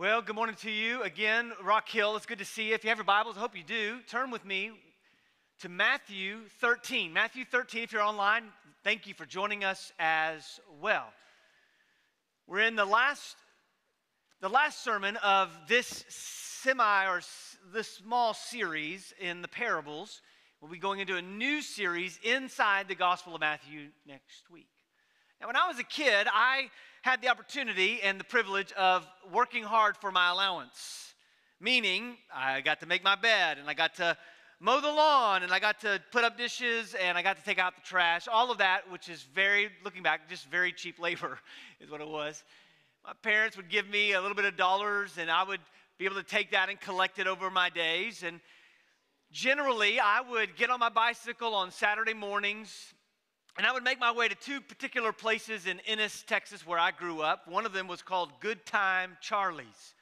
Well, good morning to you again, Rock Hill. It's good to see you. If you have your Bibles, I hope you do. Turn with me to Matthew 13. Matthew 13, if you're online, thank you for joining us as well. We're in the last the last sermon of this semi or this small series in the parables. We'll be going into a new series inside the Gospel of Matthew next week. Now, when I was a kid, I had the opportunity and the privilege of working hard for my allowance, meaning I got to make my bed and I got to mow the lawn and I got to put up dishes and I got to take out the trash, all of that, which is very, looking back, just very cheap labor is what it was. My parents would give me a little bit of dollars and I would be able to take that and collect it over my days. And generally, I would get on my bicycle on Saturday mornings and I would make my way to two particular places in Ennis, Texas, where I grew up. One of them was called Good Time Charlie's.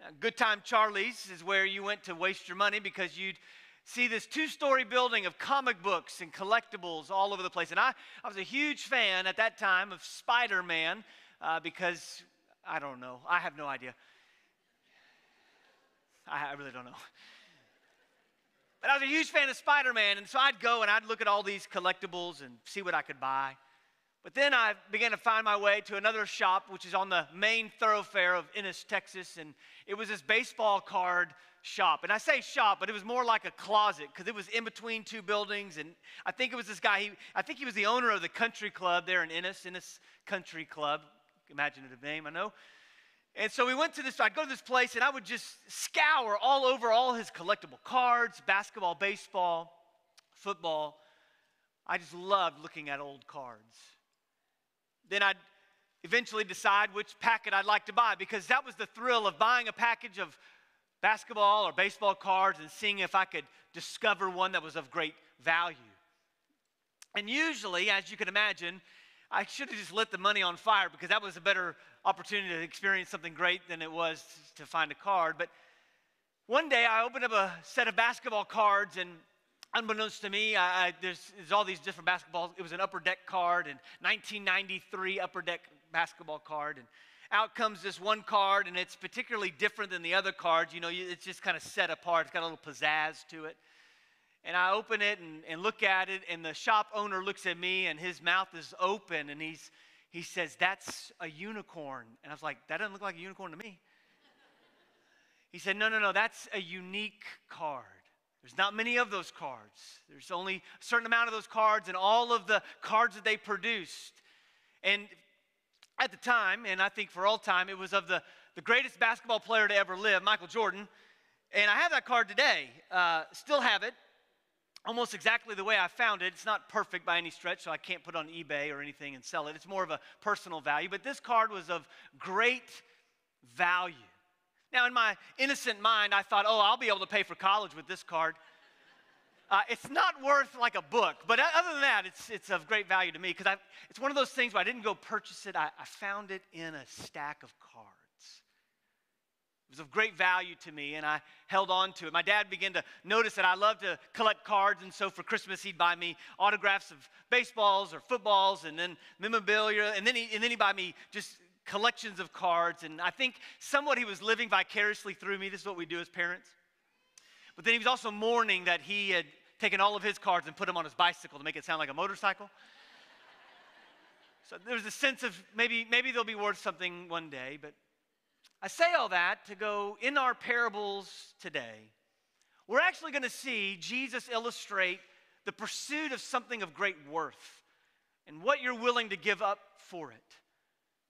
Now, Good Time Charlie's is where you went to waste your money because you'd see this two story building of comic books and collectibles all over the place. And I, I was a huge fan at that time of Spider Man uh, because I don't know, I have no idea. I, I really don't know. But I was a huge fan of Spider Man, and so I'd go and I'd look at all these collectibles and see what I could buy. But then I began to find my way to another shop, which is on the main thoroughfare of Ennis, Texas, and it was this baseball card shop. And I say shop, but it was more like a closet because it was in between two buildings. And I think it was this guy, he, I think he was the owner of the country club there in Ennis, Ennis Country Club. Imaginative name, I know. And so we went to this, I'd go to this place and I would just scour all over all his collectible cards basketball, baseball, football. I just loved looking at old cards. Then I'd eventually decide which packet I'd like to buy because that was the thrill of buying a package of basketball or baseball cards and seeing if I could discover one that was of great value. And usually, as you can imagine, I should have just lit the money on fire because that was a better opportunity to experience something great than it was to find a card. But one day I opened up a set of basketball cards, and unbeknownst to me, I, I, there's, there's all these different basketballs. It was an upper deck card, and 1993 upper deck basketball card. And out comes this one card, and it's particularly different than the other cards. You know, it's just kind of set apart, it's got a little pizzazz to it. And I open it and, and look at it, and the shop owner looks at me, and his mouth is open, and he's, he says, That's a unicorn. And I was like, That doesn't look like a unicorn to me. He said, No, no, no, that's a unique card. There's not many of those cards. There's only a certain amount of those cards and all of the cards that they produced. And at the time, and I think for all time, it was of the, the greatest basketball player to ever live, Michael Jordan. And I have that card today. Uh, still have it almost exactly the way I found it. It's not perfect by any stretch, so I can't put on eBay or anything and sell it. It's more of a personal value. But this card was of great value. Now, in my innocent mind, I thought, oh, I'll be able to pay for college with this card. Uh, it's not worth like a book, but other than that, it's, it's of great value to me because it's one of those things where I didn't go purchase it. I, I found it in a stack of cards. It was of great value to me, and I held on to it. My dad began to notice that I loved to collect cards, and so for Christmas, he'd buy me autographs of baseballs or footballs, and then memorabilia, and then, he, and then he'd buy me just collections of cards. And I think somewhat he was living vicariously through me. This is what we do as parents. But then he was also mourning that he had taken all of his cards and put them on his bicycle to make it sound like a motorcycle. so there's a sense of maybe, maybe they'll be worth something one day, but I say all that to go in our parables today. We're actually going to see Jesus illustrate the pursuit of something of great worth and what you're willing to give up for it.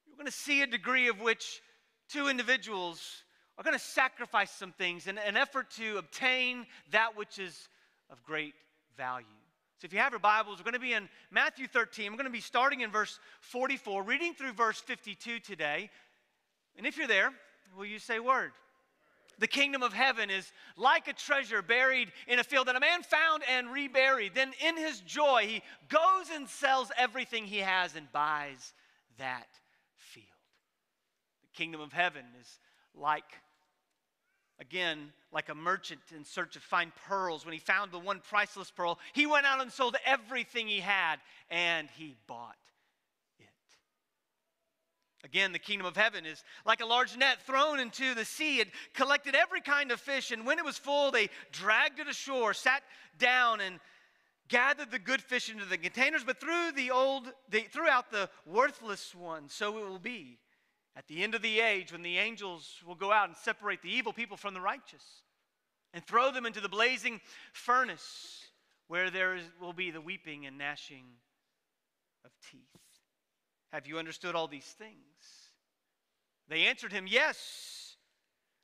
You're going to see a degree of which two individuals are going to sacrifice some things in an effort to obtain that which is of great value. So if you have your Bibles, we're going to be in Matthew 13. We're going to be starting in verse 44, reading through verse 52 today. And if you're there, will you say word? The kingdom of heaven is like a treasure buried in a field that a man found and reburied. Then, in his joy, he goes and sells everything he has and buys that field. The kingdom of heaven is like, again, like a merchant in search of fine pearls. When he found the one priceless pearl, he went out and sold everything he had and he bought Again, the kingdom of heaven is like a large net thrown into the sea. It collected every kind of fish, and when it was full, they dragged it ashore, sat down, and gathered the good fish into the containers, but threw the old, they threw out the worthless ones. So it will be at the end of the age when the angels will go out and separate the evil people from the righteous and throw them into the blazing furnace where there is, will be the weeping and gnashing of teeth. Have you understood all these things? They answered him, Yes.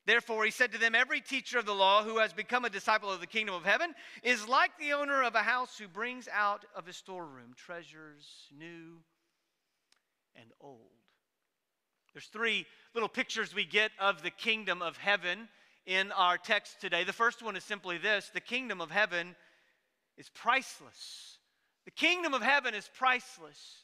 Therefore, he said to them, Every teacher of the law who has become a disciple of the kingdom of heaven is like the owner of a house who brings out of his storeroom treasures new and old. There's three little pictures we get of the kingdom of heaven in our text today. The first one is simply this the kingdom of heaven is priceless. The kingdom of heaven is priceless.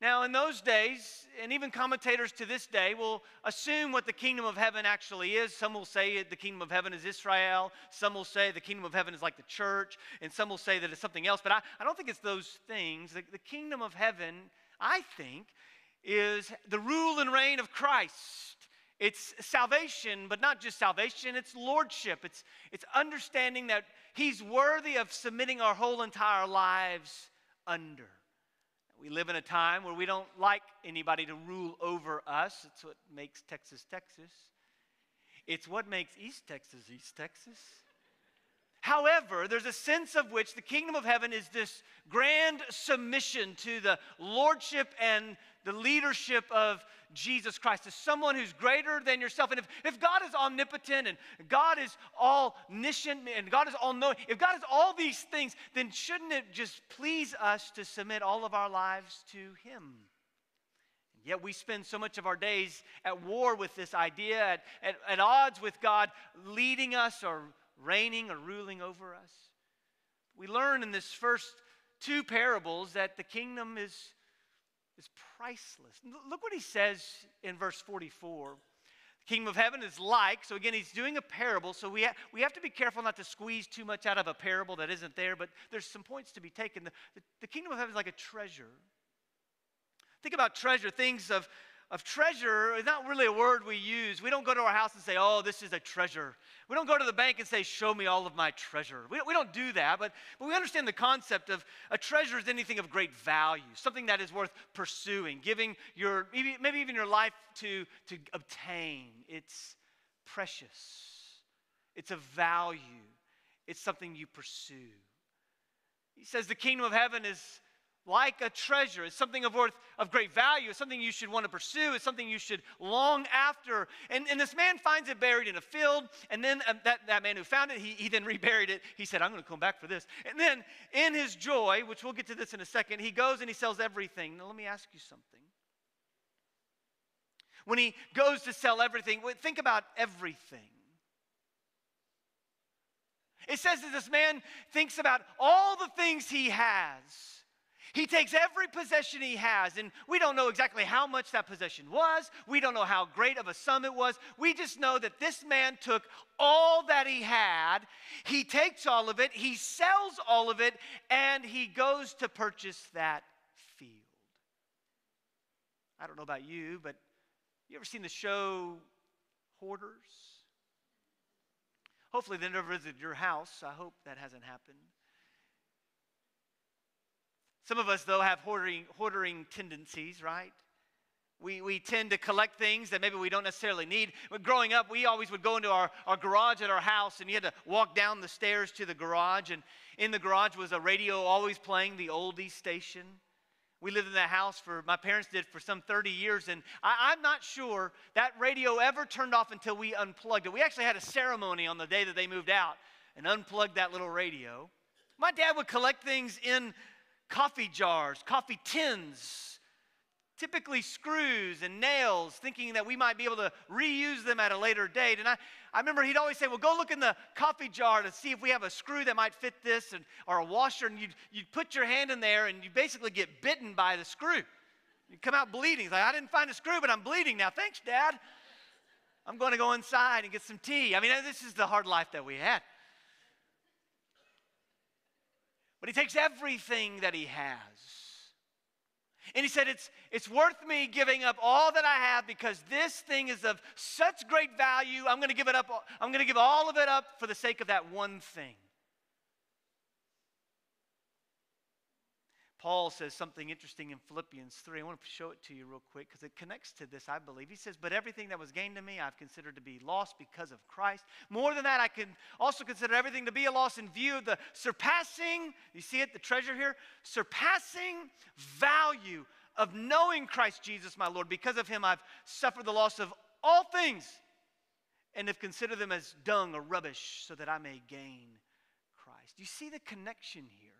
Now, in those days, and even commentators to this day will assume what the kingdom of heaven actually is. Some will say the kingdom of heaven is Israel. Some will say the kingdom of heaven is like the church. And some will say that it's something else. But I, I don't think it's those things. The, the kingdom of heaven, I think, is the rule and reign of Christ. It's salvation, but not just salvation, it's lordship. It's, it's understanding that He's worthy of submitting our whole entire lives under. We live in a time where we don't like anybody to rule over us. It's what makes Texas, Texas. It's what makes East Texas, East Texas. However, there's a sense of which the kingdom of heaven is this grand submission to the lordship and the leadership of Jesus Christ, as someone who's greater than yourself. And if, if God is omnipotent and God is all omniscient and God is all knowing, if God is all these things, then shouldn't it just please us to submit all of our lives to Him? And yet we spend so much of our days at war with this idea, at, at, at odds with God leading us or reigning or ruling over us. We learn in this first two parables that the kingdom is is priceless. Look what he says in verse 44. The kingdom of heaven is like, so again, he's doing a parable, so we, ha- we have to be careful not to squeeze too much out of a parable that isn't there, but there's some points to be taken. The, the, the kingdom of heaven is like a treasure. Think about treasure, things of of treasure is not really a word we use. We don't go to our house and say, oh, this is a treasure. We don't go to the bank and say, show me all of my treasure. We, we don't do that, but, but we understand the concept of a treasure is anything of great value, something that is worth pursuing, giving your, maybe, maybe even your life to, to obtain. It's precious, it's a value, it's something you pursue. He says the kingdom of heaven is like a treasure. It's something of worth of great value. It's something you should want to pursue. It's something you should long after. And, and this man finds it buried in a field. And then uh, that, that man who found it, he, he then reburied it. He said, I'm going to come back for this. And then in his joy, which we'll get to this in a second, he goes and he sells everything. Now, let me ask you something. When he goes to sell everything, think about everything. It says that this man thinks about all the things he has he takes every possession he has, and we don't know exactly how much that possession was. We don't know how great of a sum it was. We just know that this man took all that he had, he takes all of it, he sells all of it, and he goes to purchase that field. I don't know about you, but you ever seen the show Hoarders? Hopefully, they never visited your house. I hope that hasn't happened. Some of us, though, have hoarding, hoarding tendencies, right? We, we tend to collect things that maybe we don't necessarily need. But growing up, we always would go into our, our garage at our house, and you had to walk down the stairs to the garage. And in the garage was a radio always playing the oldies station. We lived in that house for, my parents did for some 30 years, and I, I'm not sure that radio ever turned off until we unplugged it. We actually had a ceremony on the day that they moved out and unplugged that little radio. My dad would collect things in coffee jars, coffee tins, typically screws and nails, thinking that we might be able to reuse them at a later date. And I, I remember he'd always say, Well, go look in the coffee jar to see if we have a screw that might fit this and, or a washer. And you'd, you'd put your hand in there and you basically get bitten by the screw. You come out bleeding. He's like, I didn't find a screw, but I'm bleeding now. Thanks, Dad. I'm going to go inside and get some tea. I mean, this is the hard life that we had. But he takes everything that he has. And he said, it's, it's worth me giving up all that I have because this thing is of such great value. I'm going to give it up. I'm going to give all of it up for the sake of that one thing. Paul says something interesting in Philippians 3. I want to show it to you real quick because it connects to this, I believe. He says, But everything that was gained to me, I've considered to be lost because of Christ. More than that, I can also consider everything to be a loss in view of the surpassing, you see it, the treasure here? Surpassing value of knowing Christ Jesus, my Lord. Because of him, I've suffered the loss of all things and have considered them as dung or rubbish so that I may gain Christ. You see the connection here?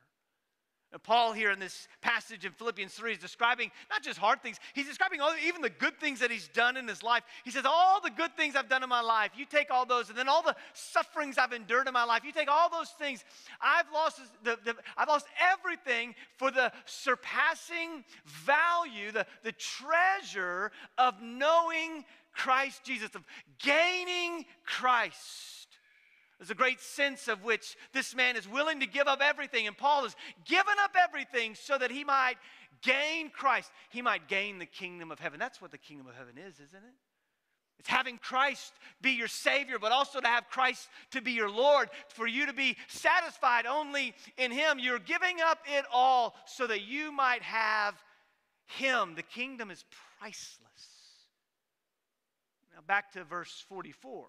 And Paul, here in this passage in Philippians 3, is describing not just hard things, he's describing all, even the good things that he's done in his life. He says, All the good things I've done in my life, you take all those, and then all the sufferings I've endured in my life, you take all those things. I've lost, the, the, I've lost everything for the surpassing value, the, the treasure of knowing Christ Jesus, of gaining Christ. There's a great sense of which this man is willing to give up everything. And Paul has given up everything so that he might gain Christ. He might gain the kingdom of heaven. That's what the kingdom of heaven is, isn't it? It's having Christ be your Savior, but also to have Christ to be your Lord, for you to be satisfied only in Him. You're giving up it all so that you might have Him. The kingdom is priceless. Now, back to verse 44.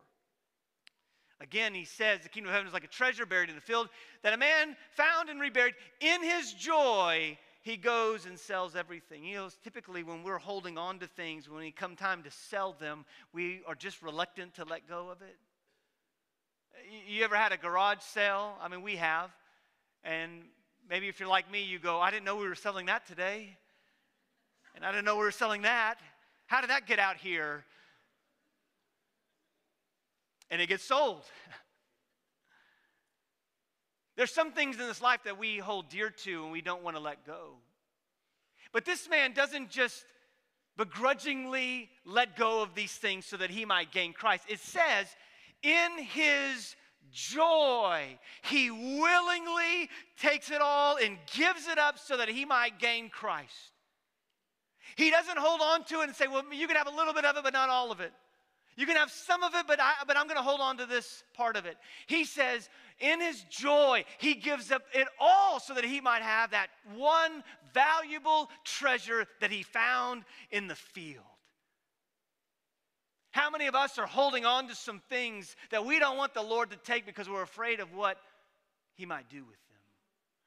Again, he says the kingdom of heaven is like a treasure buried in the field that a man found and reburied. In his joy, he goes and sells everything. You know, typically when we're holding on to things, when it come time to sell them, we are just reluctant to let go of it. You ever had a garage sale? I mean, we have. And maybe if you're like me, you go, I didn't know we were selling that today. And I didn't know we were selling that. How did that get out here? And it gets sold. There's some things in this life that we hold dear to and we don't want to let go. But this man doesn't just begrudgingly let go of these things so that he might gain Christ. It says, in his joy, he willingly takes it all and gives it up so that he might gain Christ. He doesn't hold on to it and say, well, you can have a little bit of it, but not all of it. You can have some of it, but, I, but I'm going to hold on to this part of it. He says, in his joy, he gives up it all so that he might have that one valuable treasure that he found in the field. How many of us are holding on to some things that we don't want the Lord to take because we're afraid of what he might do with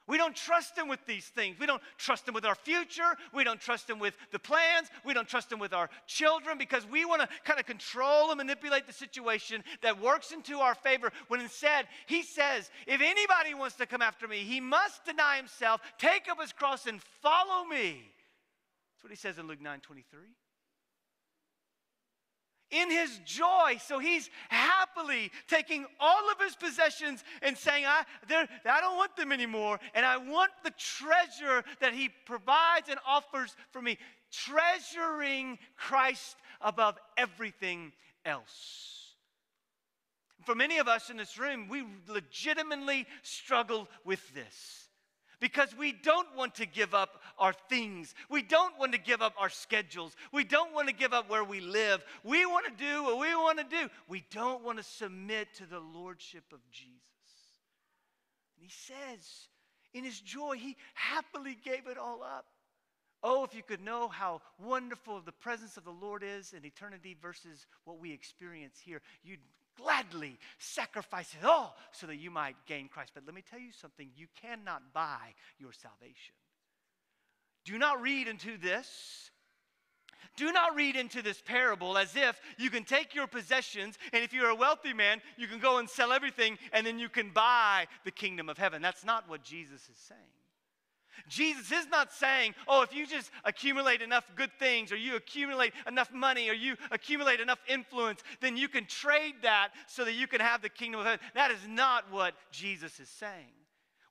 we don't trust Him with these things. We don't trust Him with our future. We don't trust Him with the plans. We don't trust Him with our children because we want to kind of control and manipulate the situation that works into our favor. When instead, He says, if anybody wants to come after me, he must deny himself, take up his cross, and follow me. That's what He says in Luke 9 23 in his joy. So he's happily taking all of his possessions and saying, I, I don't want them anymore. And I want the treasure that he provides and offers for me, treasuring Christ above everything else. For many of us in this room, we legitimately struggle with this because we don't want to give up our things. We don't want to give up our schedules. We don't want to give up where we live. We want to do what we want to do. We don't want to submit to the lordship of Jesus. And he says, in his joy, he happily gave it all up. Oh, if you could know how wonderful the presence of the Lord is in eternity versus what we experience here, you'd gladly sacrifice it all so that you might gain Christ. But let me tell you something you cannot buy your salvation. Do not read into this. Do not read into this parable as if you can take your possessions, and if you're a wealthy man, you can go and sell everything, and then you can buy the kingdom of heaven. That's not what Jesus is saying. Jesus is not saying, oh, if you just accumulate enough good things, or you accumulate enough money, or you accumulate enough influence, then you can trade that so that you can have the kingdom of heaven. That is not what Jesus is saying.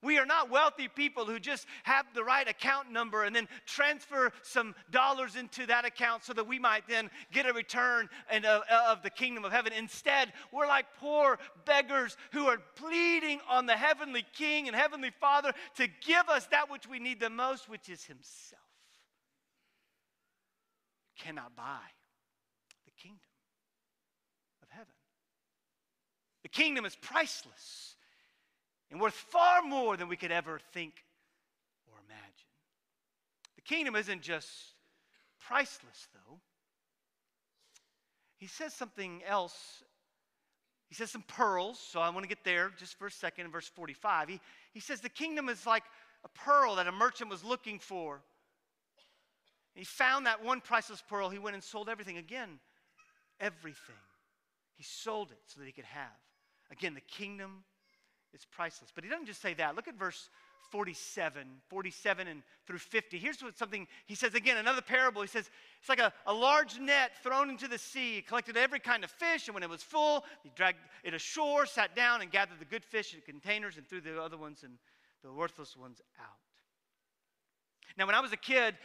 We are not wealthy people who just have the right account number and then transfer some dollars into that account so that we might then get a return and, uh, of the kingdom of heaven. Instead, we're like poor beggars who are pleading on the heavenly King and heavenly Father to give us that which we need the most, which is Himself. You cannot buy the kingdom of heaven. The kingdom is priceless and worth far more than we could ever think or imagine. The kingdom isn't just priceless, though. He says something else. He says some pearls, so I want to get there just for a second in verse 45. He, he says the kingdom is like a pearl that a merchant was looking for. He found that one priceless pearl. He went and sold everything. Again, everything. He sold it so that he could have. Again, the kingdom is priceless. But he doesn't just say that. Look at verse 47, 47 and through 50. Here's what something he says again, another parable. He says, it's like a, a large net thrown into the sea. He collected every kind of fish, and when it was full, he dragged it ashore, sat down, and gathered the good fish in containers and threw the other ones and the worthless ones out. Now, when I was a kid,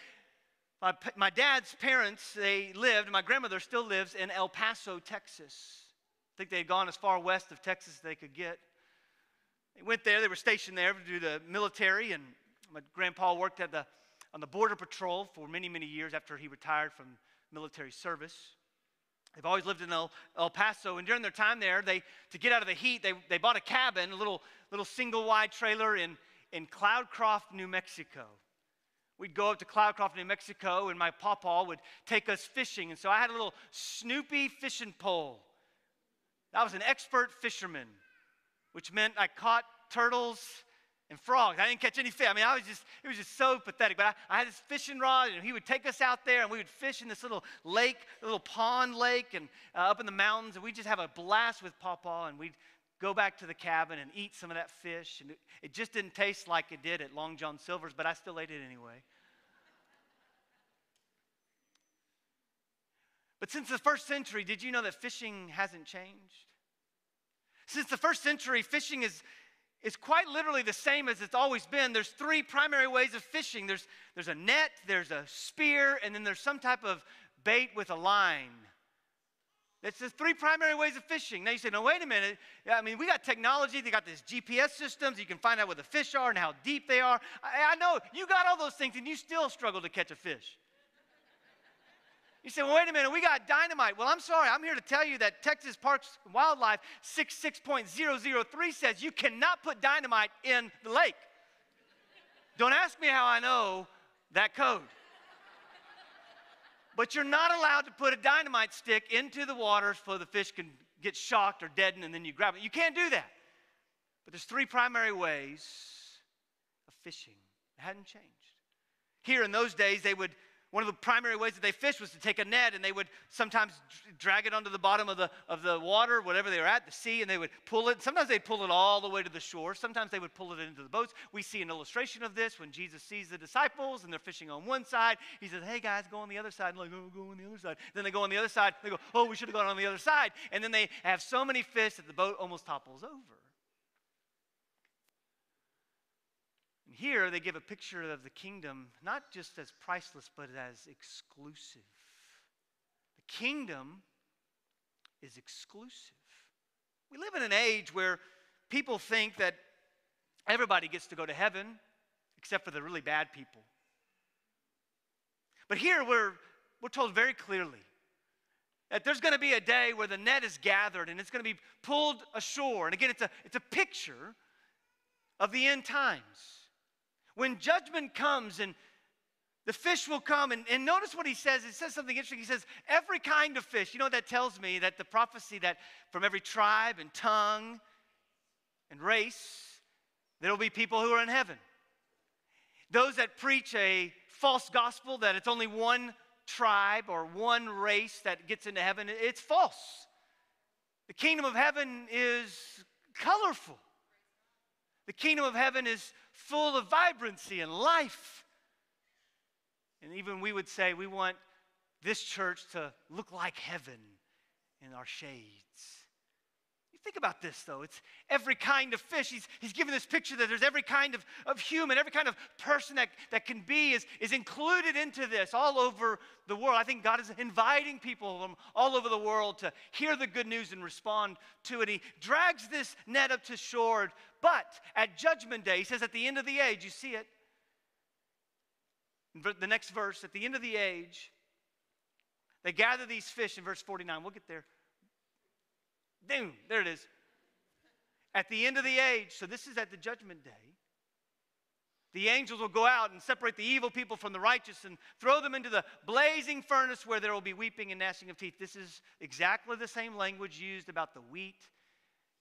my, my dad's parents, they lived, my grandmother still lives in El Paso, Texas. I think they had gone as far west of Texas as they could get. They went there, they were stationed there to do the military, and my grandpa worked at the, on the Border Patrol for many, many years after he retired from military service. They've always lived in El, El, Paso, and during their time there, they to get out of the heat, they, they bought a cabin, a little, little single wide trailer in, in Cloudcroft, New Mexico. We'd go up to Cloudcroft, New Mexico, and my papa would take us fishing. And so I had a little Snoopy fishing pole. I was an expert fisherman, which meant I caught turtles and frogs. I didn't catch any fish. I mean, I was just, it was just so pathetic. But I, I, had this fishing rod, and he would take us out there, and we would fish in this little lake, little pond lake, and uh, up in the mountains, and we'd just have a blast with Papa, and we'd go back to the cabin and eat some of that fish. And it, it just didn't taste like it did at Long John Silver's, but I still ate it anyway. But since the first century, did you know that fishing hasn't changed? Since the first century, fishing is, is quite literally the same as it's always been. There's three primary ways of fishing there's, there's a net, there's a spear, and then there's some type of bait with a line. It's the three primary ways of fishing. Now you say, no, wait a minute. I mean, we got technology. They got these GPS systems. You can find out where the fish are and how deep they are. I, I know you got all those things, and you still struggle to catch a fish. You say, well, wait a minute, we got dynamite. Well, I'm sorry, I'm here to tell you that Texas Parks and Wildlife 66.003 says you cannot put dynamite in the lake. Don't ask me how I know that code. But you're not allowed to put a dynamite stick into the water so the fish can get shocked or deadened and then you grab it. You can't do that. But there's three primary ways of fishing. It hadn't changed. Here in those days, they would one of the primary ways that they fished was to take a net and they would sometimes drag it onto the bottom of the, of the water, whatever they were at, the sea, and they would pull it. Sometimes they'd pull it all the way to the shore. Sometimes they would pull it into the boats. We see an illustration of this when Jesus sees the disciples and they're fishing on one side. He says, Hey guys, go on the other side. And like, oh, go on the other side. Then they go on the other side. They go, Oh, we should have gone on the other side. And then they have so many fish that the boat almost topples over. Here they give a picture of the kingdom not just as priceless, but as exclusive. The kingdom is exclusive. We live in an age where people think that everybody gets to go to heaven except for the really bad people. But here we're, we're told very clearly that there's going to be a day where the net is gathered and it's going to be pulled ashore. And again, it's a, it's a picture of the end times. When judgment comes and the fish will come, and, and notice what he says. He says something interesting. He says, Every kind of fish. You know, that tells me that the prophecy that from every tribe and tongue and race, there will be people who are in heaven. Those that preach a false gospel that it's only one tribe or one race that gets into heaven, it's false. The kingdom of heaven is colorful. The kingdom of heaven is full of vibrancy and life. And even we would say we want this church to look like heaven in our shades. You think about this, though. It's every kind of fish. He's, he's given this picture that there's every kind of, of human, every kind of person that, that can be is, is included into this all over the world. I think God is inviting people from all over the world to hear the good news and respond to it. He drags this net up to shore, but at Judgment Day, he says, at the end of the age, you see it. The next verse, at the end of the age, They gather these fish in verse 49. We'll get there. Boom, there it is. At the end of the age, so this is at the judgment day, the angels will go out and separate the evil people from the righteous and throw them into the blazing furnace where there will be weeping and gnashing of teeth. This is exactly the same language used about the wheat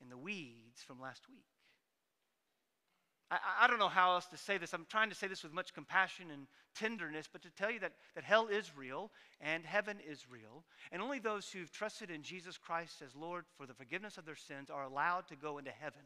and the weeds from last week. I, I, don't know how else to say this. I'm trying to say this with much compassion and tenderness, but to tell you that, that hell is real and heaven is real. And only those who've trusted in Jesus Christ as Lord for the forgiveness of their sins are allowed to go into heaven.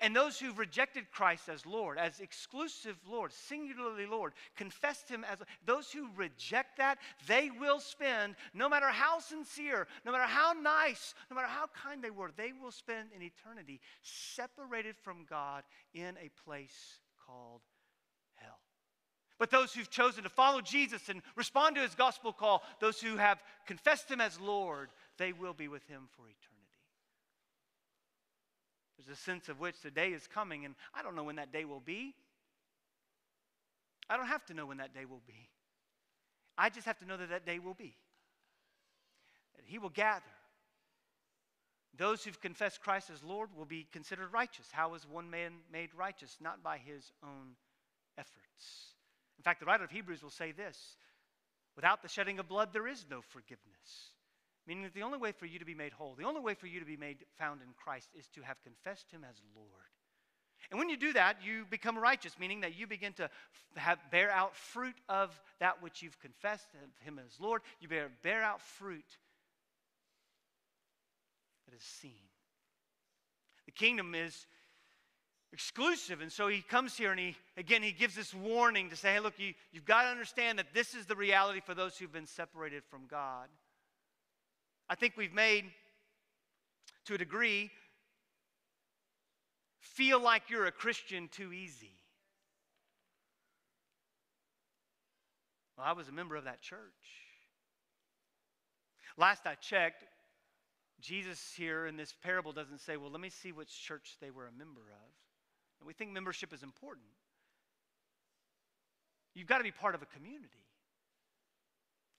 And those who've rejected Christ as Lord, as exclusive Lord, singularly Lord, confessed Him as those who reject that, they will spend, no matter how sincere, no matter how nice, no matter how kind they were, they will spend an eternity separated from God in a place called hell. But those who've chosen to follow Jesus and respond to His gospel call, those who have confessed Him as Lord, they will be with Him for eternity. There's a sense of which the day is coming, and I don't know when that day will be. I don't have to know when that day will be. I just have to know that that day will be. That He will gather. Those who've confessed Christ as Lord will be considered righteous. How is one man made righteous? Not by his own efforts. In fact, the writer of Hebrews will say this without the shedding of blood, there is no forgiveness. Meaning that the only way for you to be made whole, the only way for you to be made found in Christ is to have confessed Him as Lord. And when you do that, you become righteous, meaning that you begin to have, bear out fruit of that which you've confessed of Him as Lord. You bear, bear out fruit that is seen. The kingdom is exclusive. And so he comes here and he, again, he gives this warning to say, hey, look, you, you've got to understand that this is the reality for those who've been separated from God. I think we've made, to a degree, feel like you're a Christian too easy. Well, I was a member of that church. Last I checked, Jesus here in this parable doesn't say, well, let me see which church they were a member of. And we think membership is important. You've got to be part of a community.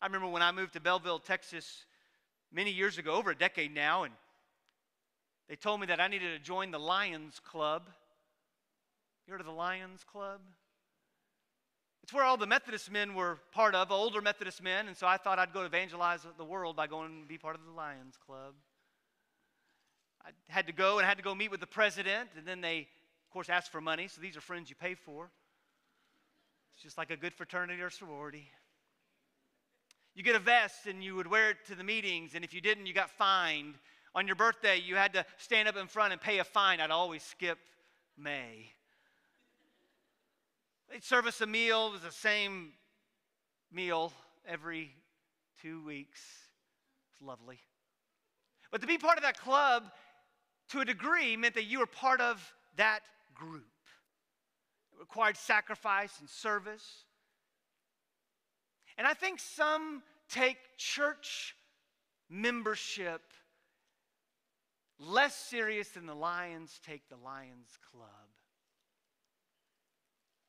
I remember when I moved to Bellville, Texas, many years ago, over a decade now, and they told me that I needed to join the Lions Club. You heard of the Lions Club? It's where all the Methodist men were part of, older Methodist men, and so I thought I'd go evangelize the world by going and be part of the Lions Club. I had to go and I had to go meet with the president, and then they, of course, asked for money, so these are friends you pay for. It's just like a good fraternity or sorority. You get a vest and you would wear it to the meetings, and if you didn't, you got fined. On your birthday, you had to stand up in front and pay a fine. I'd always skip May. They'd serve us a meal, it was the same meal every two weeks. It's lovely. But to be part of that club, to a degree, meant that you were part of that group. It required sacrifice and service. And I think some take church membership less serious than the Lions take the Lions Club.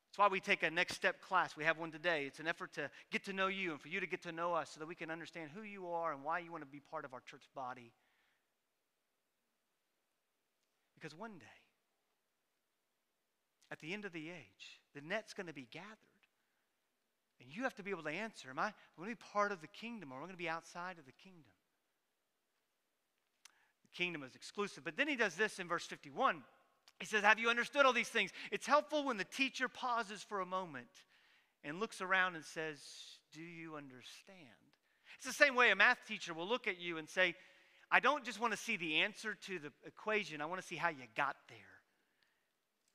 That's why we take a next step class. We have one today. It's an effort to get to know you and for you to get to know us so that we can understand who you are and why you want to be part of our church body. Because one day, at the end of the age, the net's going to be gathered. And you have to be able to answer Am I going to be part of the kingdom or am I going to be outside of the kingdom? The kingdom is exclusive. But then he does this in verse 51. He says, Have you understood all these things? It's helpful when the teacher pauses for a moment and looks around and says, Do you understand? It's the same way a math teacher will look at you and say, I don't just want to see the answer to the equation, I want to see how you got there.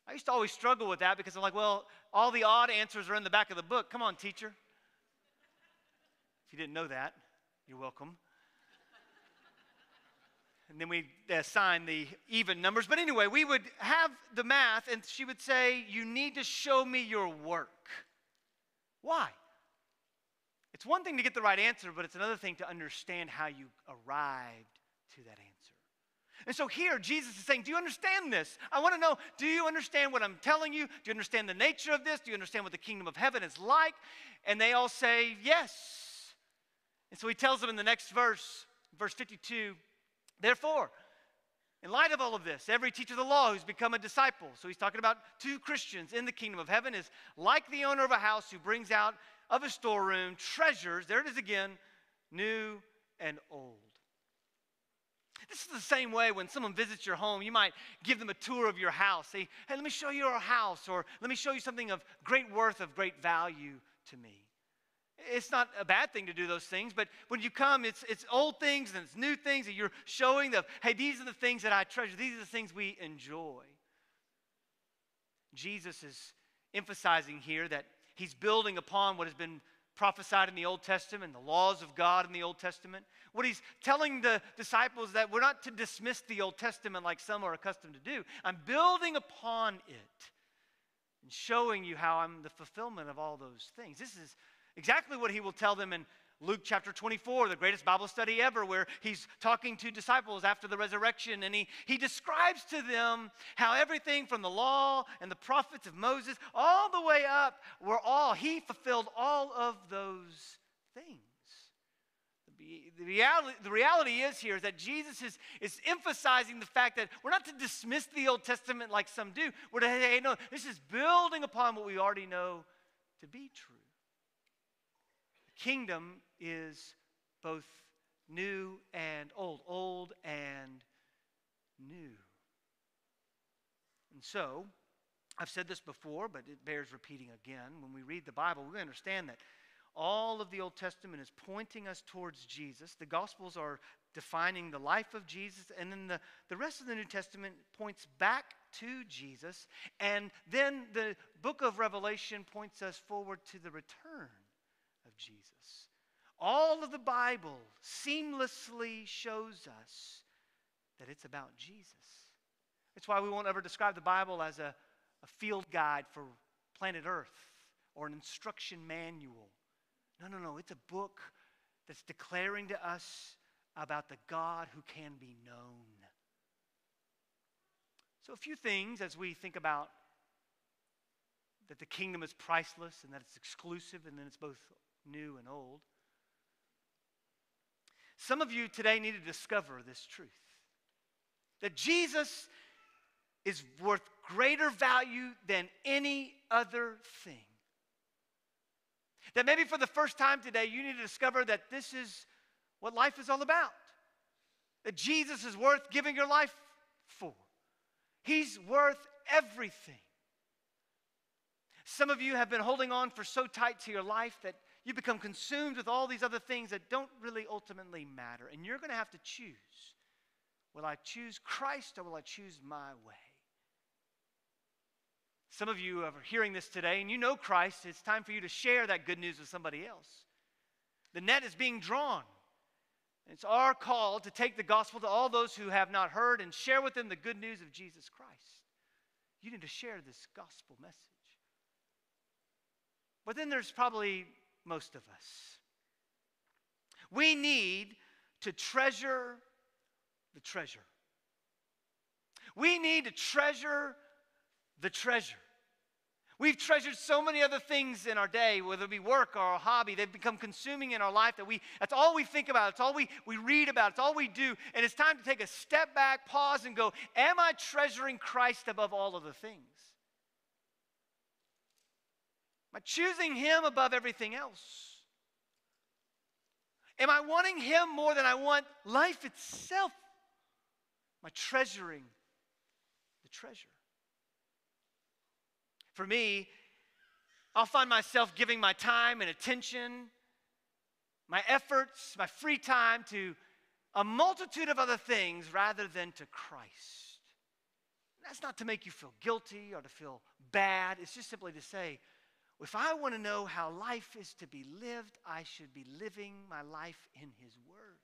I used to always struggle with that because I'm like, well, all the odd answers are in the back of the book. Come on, teacher. If you didn't know that, you're welcome. And then we assign the even numbers. But anyway, we would have the math, and she would say, You need to show me your work. Why? It's one thing to get the right answer, but it's another thing to understand how you arrived to that answer. And so here, Jesus is saying, Do you understand this? I want to know, do you understand what I'm telling you? Do you understand the nature of this? Do you understand what the kingdom of heaven is like? And they all say, Yes. And so he tells them in the next verse, verse 52, therefore, in light of all of this, every teacher of the law who's become a disciple, so he's talking about two Christians in the kingdom of heaven, is like the owner of a house who brings out of a storeroom treasures, there it is again, new and old. This is the same way when someone visits your home, you might give them a tour of your house. Say, hey, let me show you our house, or let me show you something of great worth, of great value to me. It's not a bad thing to do those things, but when you come, it's, it's old things and it's new things, and you're showing them, hey, these are the things that I treasure, these are the things we enjoy. Jesus is emphasizing here that he's building upon what has been prophesied in the Old Testament, the laws of God in the Old Testament. What he's telling the disciples that we're not to dismiss the Old Testament like some are accustomed to do. I'm building upon it and showing you how I'm the fulfillment of all those things. This is exactly what he will tell them in Luke chapter 24, the greatest Bible study ever, where he's talking to disciples after the resurrection, and he, he describes to them how everything from the law and the prophets of Moses, all the way up, were all, he fulfilled all of those things. The reality, the reality is here is that Jesus is, is emphasizing the fact that we're not to dismiss the Old Testament like some do. We're to say, hey, no, this is building upon what we already know to be true kingdom is both new and old, old and new. And so, I've said this before, but it bears repeating again. When we read the Bible, we understand that all of the Old Testament is pointing us towards Jesus. The Gospels are defining the life of Jesus, and then the, the rest of the New Testament points back to Jesus. And then the book of Revelation points us forward to the return of Jesus. All of the Bible seamlessly shows us that it's about Jesus. That's why we won't ever describe the Bible as a, a field guide for planet Earth or an instruction manual. No, no, no. It's a book that's declaring to us about the God who can be known. So, a few things as we think about that the kingdom is priceless and that it's exclusive and then it's both new and old. Some of you today need to discover this truth that Jesus is worth greater value than any other thing. That maybe for the first time today, you need to discover that this is what life is all about. That Jesus is worth giving your life for. He's worth everything. Some of you have been holding on for so tight to your life that you become consumed with all these other things that don't really ultimately matter. And you're going to have to choose will I choose Christ or will I choose my way? Some of you are hearing this today and you know Christ. It's time for you to share that good news with somebody else. The net is being drawn. It's our call to take the gospel to all those who have not heard and share with them the good news of Jesus Christ. You need to share this gospel message. But then there's probably most of us. We need to treasure the treasure. We need to treasure the treasure. We've treasured so many other things in our day, whether it be work or a hobby. They've become consuming in our life that we, that's all we think about. It's all we, we read about. It's all we do. And it's time to take a step back, pause, and go, Am I treasuring Christ above all other things? Am I choosing Him above everything else? Am I wanting Him more than I want life itself? Am I treasuring the treasure? For me, I'll find myself giving my time and attention, my efforts, my free time to a multitude of other things rather than to Christ. That's not to make you feel guilty or to feel bad. It's just simply to say, if I want to know how life is to be lived, I should be living my life in His Word.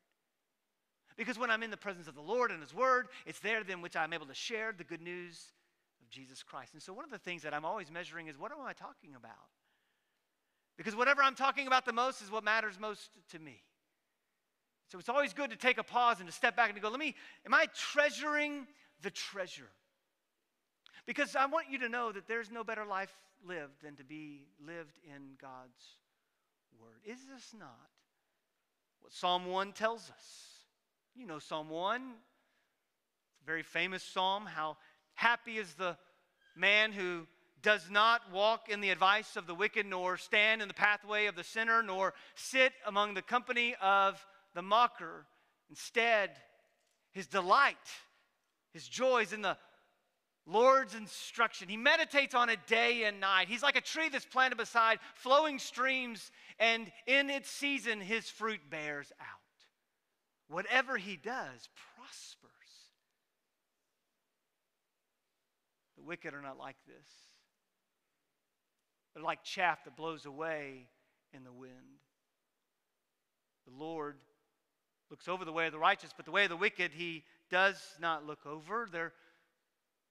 Because when I'm in the presence of the Lord and His Word, it's there then which I'm able to share the good news of Jesus Christ. And so one of the things that I'm always measuring is what am I talking about? Because whatever I'm talking about the most is what matters most to me. So it's always good to take a pause and to step back and to go, let me, am I treasuring the treasure? Because I want you to know that there's no better life lived than to be lived in God's Word. Is this not what Psalm 1 tells us. You know Psalm 1. It's a very famous psalm. How happy is the man who does not walk in the advice of the wicked, nor stand in the pathway of the sinner, nor sit among the company of the mocker. Instead, his delight, his joy is in the Lord's instruction. He meditates on it day and night. He's like a tree that's planted beside flowing streams, and in its season, his fruit bears out. Whatever he does prospers. The wicked are not like this. They're like chaff that blows away in the wind. The Lord looks over the way of the righteous, but the way of the wicked he does not look over. They're,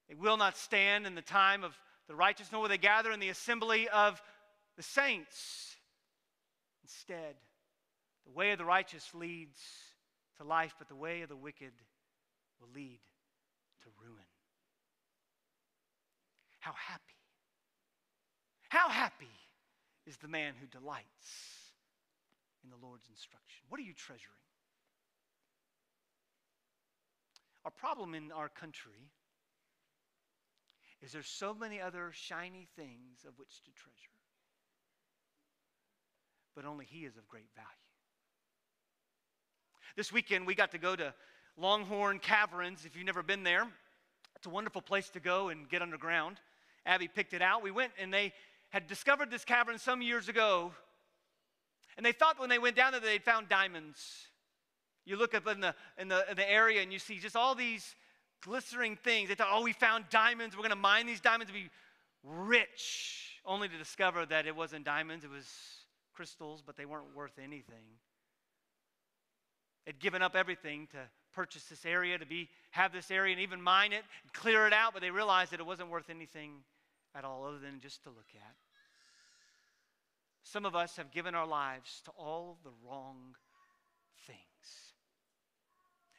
they will not stand in the time of the righteous, nor will they gather in the assembly of the saints. Instead, the way of the righteous leads to life, but the way of the wicked will lead to ruin. How happy, how happy is the man who delights in the Lord's instruction? What are you treasuring? Our problem in our country is there's so many other shiny things of which to treasure. But only He is of great value. This weekend, we got to go to Longhorn Caverns. If you've never been there, it's a wonderful place to go and get underground. Abby picked it out. We went and they had discovered this cavern some years ago. And they thought when they went down there they'd found diamonds. You look up in the, in the, in the area and you see just all these glittering things. They thought, oh, we found diamonds. We're going to mine these diamonds and be rich. Only to discover that it wasn't diamonds, it was crystals, but they weren't worth anything. They'd given up everything to purchase this area, to be have this area and even mine it and clear it out, but they realized that it wasn't worth anything at all other than just to look at. Some of us have given our lives to all the wrong.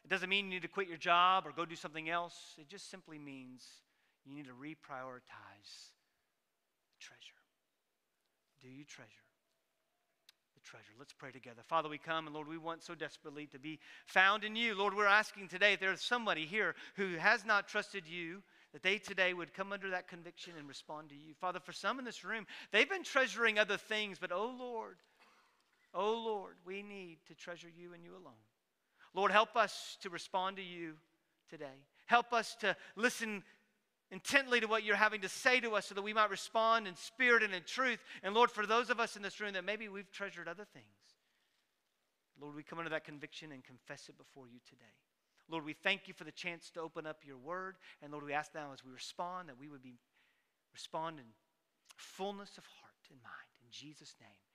It doesn't mean you need to quit your job or go do something else. It just simply means you need to reprioritize the treasure. Do you treasure? The treasure. Let's pray together. Father, we come and Lord, we want so desperately to be found in you. Lord, we're asking today if there's somebody here who has not trusted you, that they today would come under that conviction and respond to you. Father, for some in this room, they've been treasuring other things, but oh Lord, oh Lord, we need to treasure you and you alone. Lord, help us to respond to you today. Help us to listen intently to what you're having to say to us so that we might respond in spirit and in truth. And Lord, for those of us in this room that maybe we've treasured other things, Lord, we come under that conviction and confess it before you today. Lord, we thank you for the chance to open up your word. And Lord, we ask now as we respond that we would be respond in fullness of heart and mind. In Jesus' name.